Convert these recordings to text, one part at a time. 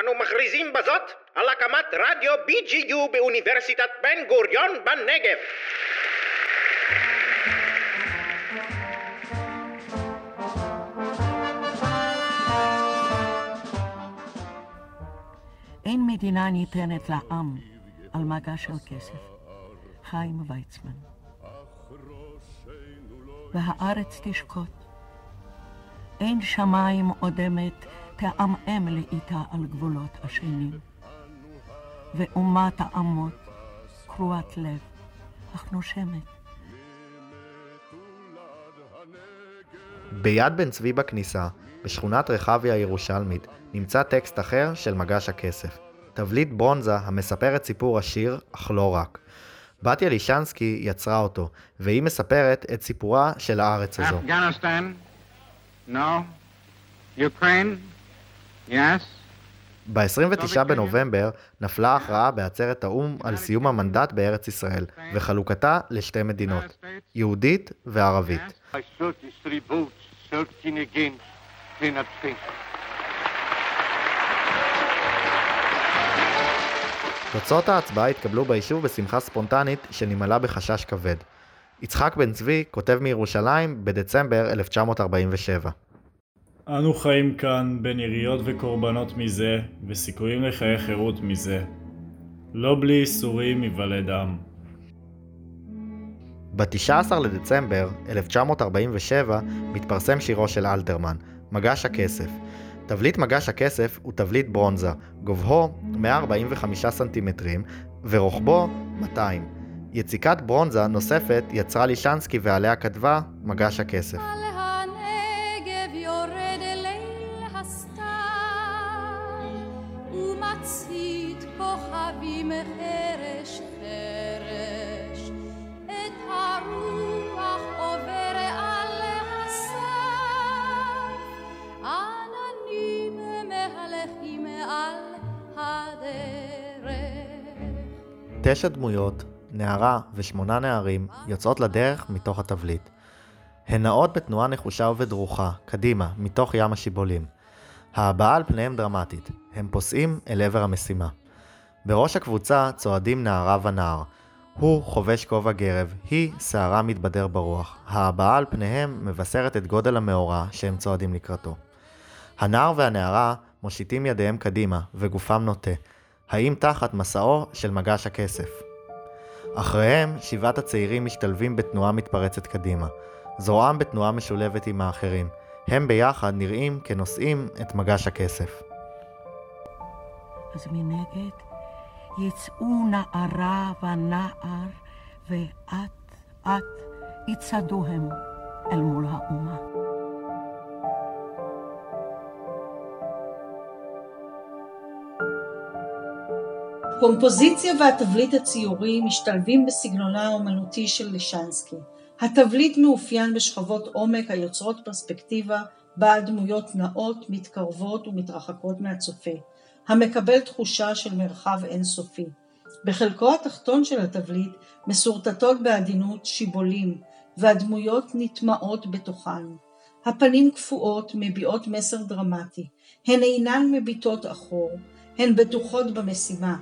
אנו מכריזים בזאת על הקמת רדיו BGU באוניברסיטת בן גוריון בנגב. אין מדינה ניתנת לעם על מגע של כסף. חיים ויצמן. והארץ תשקוט. אין שמיים אודמת תעמעם לאיתה על גבולות השנים. ואומה תעמוד, קרועת לב, אך נושמת. ביד בן צבי בכניסה, בשכונת רחביה הירושלמית, נמצא טקסט אחר של מגש הכסף. תבליט ברונזה המספר את סיפור השיר, אך לא רק. בתיה לישנסקי יצרה אותו, והיא מספרת את סיפורה של הארץ הזו. אפגניסטן? No. Ukraine? Yes. ב-29 בנובמבר נפלה ההכרעה בעצרת האו"ם על סיום המנדט בארץ ישראל וחלוקתה לשתי מדינות, יהודית וערבית. תוצאות ההצבעה התקבלו ביישוב בשמחה ספונטנית שנמהלה בחשש כבד. יצחק בן צבי כותב מירושלים בדצמבר 1947. אנו חיים כאן בין יריות וקורבנות מזה, וסיכויים לחיי חירות מזה. לא בלי ייסורים ייוולד עם. ב-19 לדצמבר 1947 מתפרסם שירו של אלתרמן, מגש הכסף. תבליט מגש הכסף הוא תבליט ברונזה, גובהו 145 סנטימטרים ורוחבו 200. יציקת ברונזה נוספת יצרה לישנסקי ועליה כתבה מגש הכסף. תשע דמויות, נערה ושמונה נערים, יוצאות לדרך מתוך התבליט. הן נעות בתנועה נחושה ובדרוכה, קדימה, מתוך ים השיבולים. ההבעה על פניהם דרמטית, הם פוסעים אל עבר המשימה. בראש הקבוצה צועדים נערה ונער. הוא חובש כובע גרב, היא שערה מתבדר ברוח. ההבעה על פניהם מבשרת את גודל המאורע שהם צועדים לקראתו. הנער והנערה מושיטים ידיהם קדימה, וגופם נוטה. האם תחת מסעו של מגש הכסף? אחריהם, שבעת הצעירים משתלבים בתנועה מתפרצת קדימה. זרועם בתנועה משולבת עם האחרים. הם ביחד נראים כנושאים את מגש הכסף. אז מנגד יצאו נערה ונער, ואט אט יצעדו הם אל מול האומה. הקומפוזיציה והתבליט הציורי משתלבים בסגנונה האומנותי של לישנסקי. התבליט מאופיין בשכבות עומק היוצרות פרספקטיבה בה הדמויות נעות, מתקרבות ומתרחקות מהצופה, המקבל תחושה של מרחב אינסופי. בחלקו התחתון של התבליט מסורטטות בעדינות שיבולים, והדמויות נטמעות בתוכן. הפנים קפואות מביעות מסר דרמטי, הן אינן מביטות אחור, הן בטוחות במשימה.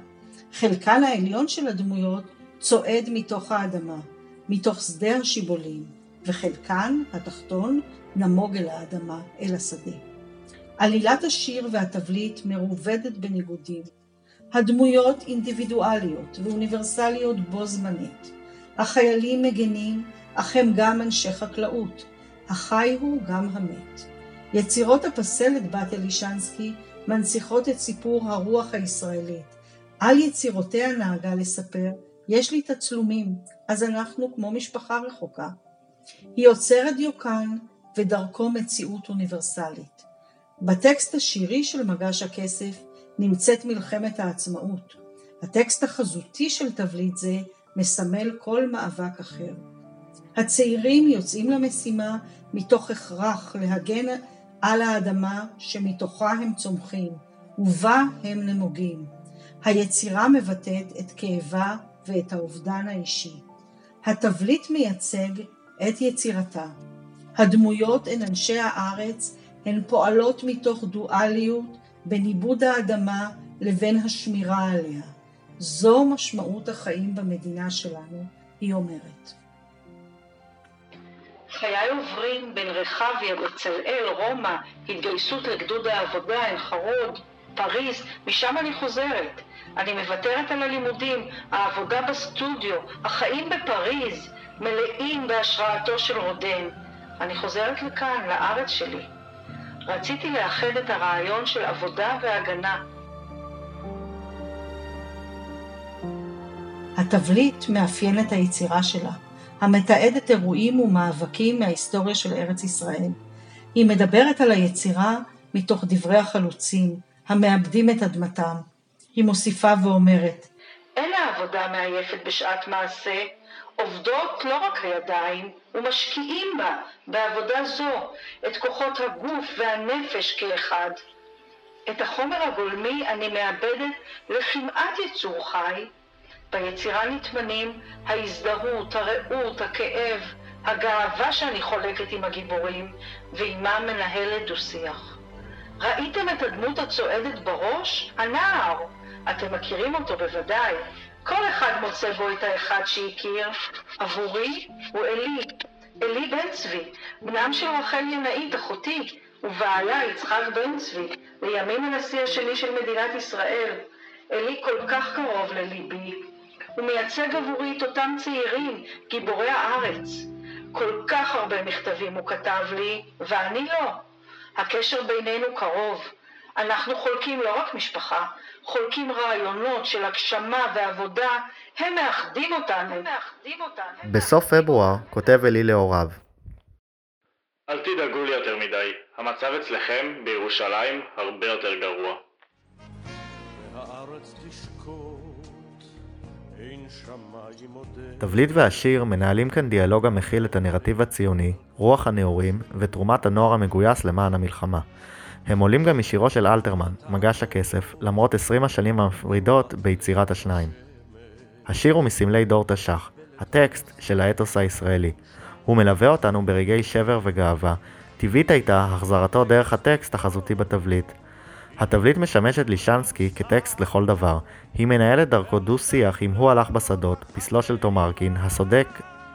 חלקן העליון של הדמויות צועד מתוך האדמה, מתוך שדה השיבולים, וחלקן, התחתון, נמוג אל האדמה, אל השדה. עלילת השיר והתבליט מרובדת בניגודים. הדמויות אינדיבידואליות ואוניברסליות בו זמנית. החיילים מגנים, אך הם גם אנשי חקלאות. החי הוא גם המת. יצירות הפסלת בתיה לישנסקי מנציחות את סיפור הרוח הישראלית. על יצירותיה נהגה לספר, יש לי תצלומים, אז אנחנו כמו משפחה רחוקה. היא יוצרת דיוקן ודרכו מציאות אוניברסלית. בטקסט השירי של מגש הכסף נמצאת מלחמת העצמאות. הטקסט החזותי של תבליט זה מסמל כל מאבק אחר. הצעירים יוצאים למשימה מתוך הכרח להגן על האדמה שמתוכה הם צומחים, ובה הם נמוגים. היצירה מבטאת את כאבה ואת האובדן האישי. התבליט מייצג את יצירתה. הדמויות הן אנשי הארץ, הן פועלות מתוך דואליות בין עיבוד האדמה לבין השמירה עליה. זו משמעות החיים במדינה שלנו, היא אומרת. חיי עוברים בין רחביה, בצלאל, רומא, התגייסות לגדוד העבודה, עין חרוד, פריז, משם אני חוזרת. אני מוותרת על הלימודים, העבודה בסטודיו, החיים בפריז, מלאים בהשראתו של רודן. אני חוזרת לכאן, לארץ שלי. רציתי לאחד את הרעיון של עבודה והגנה. התבליט מאפיין את היצירה שלה, המתעדת אירועים ומאבקים מההיסטוריה של ארץ ישראל. היא מדברת על היצירה מתוך דברי החלוצים, המאבדים את אדמתם. היא מוסיפה ואומרת, אין העבודה מעייפת בשעת מעשה, עובדות לא רק הידיים, ומשקיעים בה, בעבודה זו, את כוחות הגוף והנפש כאחד. את החומר הגולמי אני מאבדת לכמעט יצור חי. ביצירה נטמנים ההזדהות, הרעות, הכאב, הגאווה שאני חולקת עם הגיבורים, ועימם מנהלת דו-שיח. ראיתם את הדמות הצועדת בראש? הנער. אתם מכירים אותו בוודאי. כל אחד מוצא בו את האחד שהכיר. עבורי הוא עלי, עלי בן צבי, בנם של רחל ינאית, אחותי, ובעלה יצחק בן צבי, לימים הנשיא השני של מדינת ישראל. עלי כל כך קרוב לליבי. הוא מייצג עבורי את אותם צעירים, גיבורי הארץ. כל כך הרבה מכתבים הוא כתב לי, ואני לא. הקשר בינינו קרוב. אנחנו חולקים לא רק משפחה, חולקים רעיונות של הגשמה ועבודה, הם מאחדים אותנו. הם מאחדים אותנו. בסוף פברואר כותב אלי להוריו, אל תדאגו לי יותר מדי, המצב אצלכם, בירושלים, הרבה יותר גרוע. תבליט והשיר מנהלים כאן דיאלוג המכיל את הנרטיב הציוני, רוח הנעורים ותרומת הנוער המגויס למען המלחמה. הם עולים גם משירו של אלתרמן, מגש הכסף, למרות 20 השנים המפרידות ביצירת השניים. השיר הוא מסמלי דור תש"ח, הטקסט של האתוס הישראלי. הוא מלווה אותנו ברגעי שבר וגאווה, טבעית הייתה החזרתו דרך הטקסט החזותי בתבליט. התבליט משמשת לישנסקי כטקסט לכל דבר. היא מנהלת דרכו דו-שיח אם הוא הלך בשדות, פסלו של תומרקין, הסודק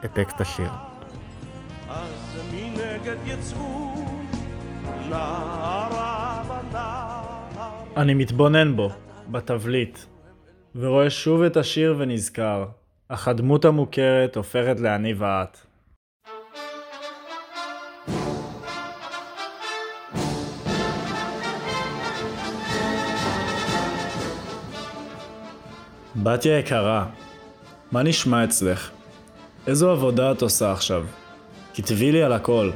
את טקסט השיר. אז מנגד יצאו ונער אני מתבונן בו, בתבליט, ורואה שוב את השיר ונזכר, אך הדמות המוכרת הופכת לעני ואת. בתיה יקרה, מה נשמע אצלך? איזו עבודה את עושה עכשיו? כתבי לי על הכל.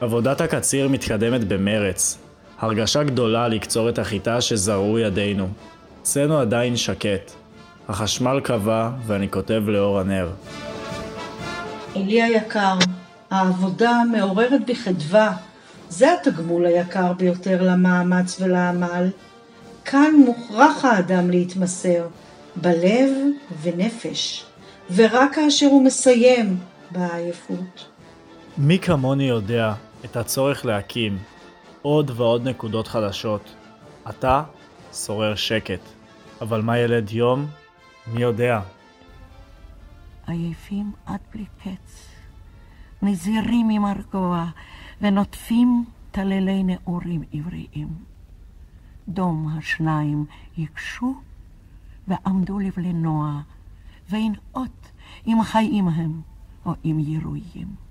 עבודת הקציר מתקדמת במרץ. הרגשה גדולה לקצור את החיטה שזרעו ידינו. אצלנו עדיין שקט. החשמל כבה ואני כותב לאור הנר. אלי היקר, העבודה מעוררת בי חדווה. זה התגמול היקר ביותר למאמץ ולעמל. כאן מוכרח האדם להתמסר, בלב ונפש, ורק כאשר הוא מסיים, בעייפות. מי כמוני יודע את הצורך להקים עוד ועוד נקודות חדשות. אתה שורר שקט, אבל מה ילד יום? מי יודע? עייפים עד בלי קץ, נזירים ממרגוע, ונוטפים טללי נעורים עבריים. דום השניים ייגשו ועמדו לבלי נוע, ואין אות אם חיים הם או אם ירויים.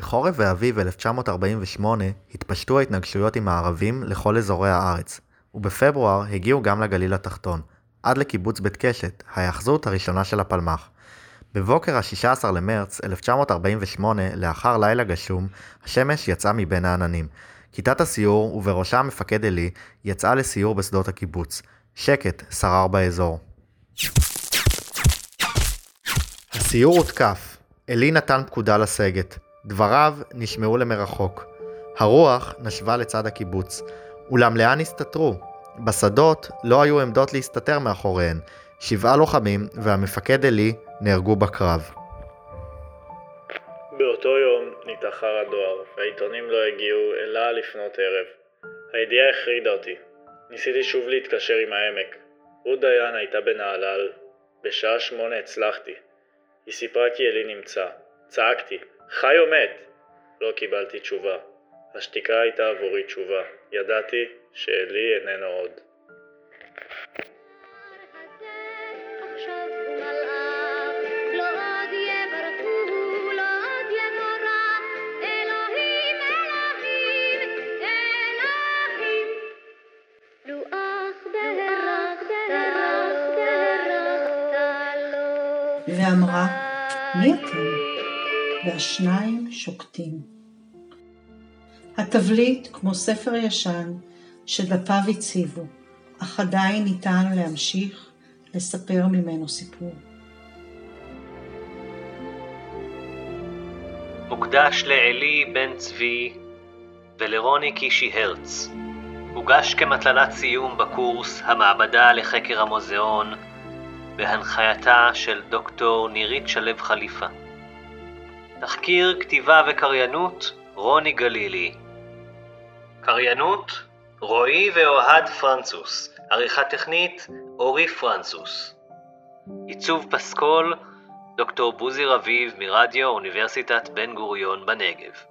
בחורף ואביב 1948 התפשטו ההתנגשויות עם הערבים לכל אזורי הארץ, ובפברואר הגיעו גם לגליל התחתון, עד לקיבוץ בית קשת, ההיאחזות הראשונה של הפלמ"ח. בבוקר ה-16 למרץ 1948, לאחר לילה גשום, השמש יצאה מבין העננים. כיתת הסיור, ובראשה המפקד עלי, יצאה לסיור בשדות הקיבוץ. שקט שרר באזור. הסיור הותקף. עלי נתן פקודה לסגת. דבריו נשמעו למרחוק. הרוח נשבה לצד הקיבוץ. אולם לאן הסתתרו? בשדות לא היו עמדות להסתתר מאחוריהן. שבעה לוחמים והמפקד עלי נהרגו בקרב. באותו יום נתאחר הדואר, והעיתונים לא הגיעו אלא לפנות ערב. הידיעה החרידה אותי. ניסיתי שוב להתקשר עם העמק. רות דיין הייתה בנהלל. בשעה שמונה הצלחתי. היא סיפרה כי אלי נמצא. צעקתי, חי או מת? לא קיבלתי תשובה. השתיקה הייתה עבורי תשובה. ידעתי שאלי איננו עוד. ואמרה, מי אתם? והשניים שוקטים. התבליט כמו ספר ישן שדפיו הציבו, אך עדיין ניתן להמשיך לספר ממנו סיפור. מוקדש לעלי בן צבי ולרוני קישי הרץ. הוגש כמטלת סיום בקורס המעבדה לחקר המוזיאון בהנחייתה של דוקטור נירית שלו חליפה. תחקיר כתיבה וקריינות רוני גלילי. קריינות רועי ואוהד פרנצוס. עריכה טכנית אורי פרנצוס. עיצוב פסקול דוקטור בוזי רביב מרדיו אוניברסיטת בן גוריון בנגב.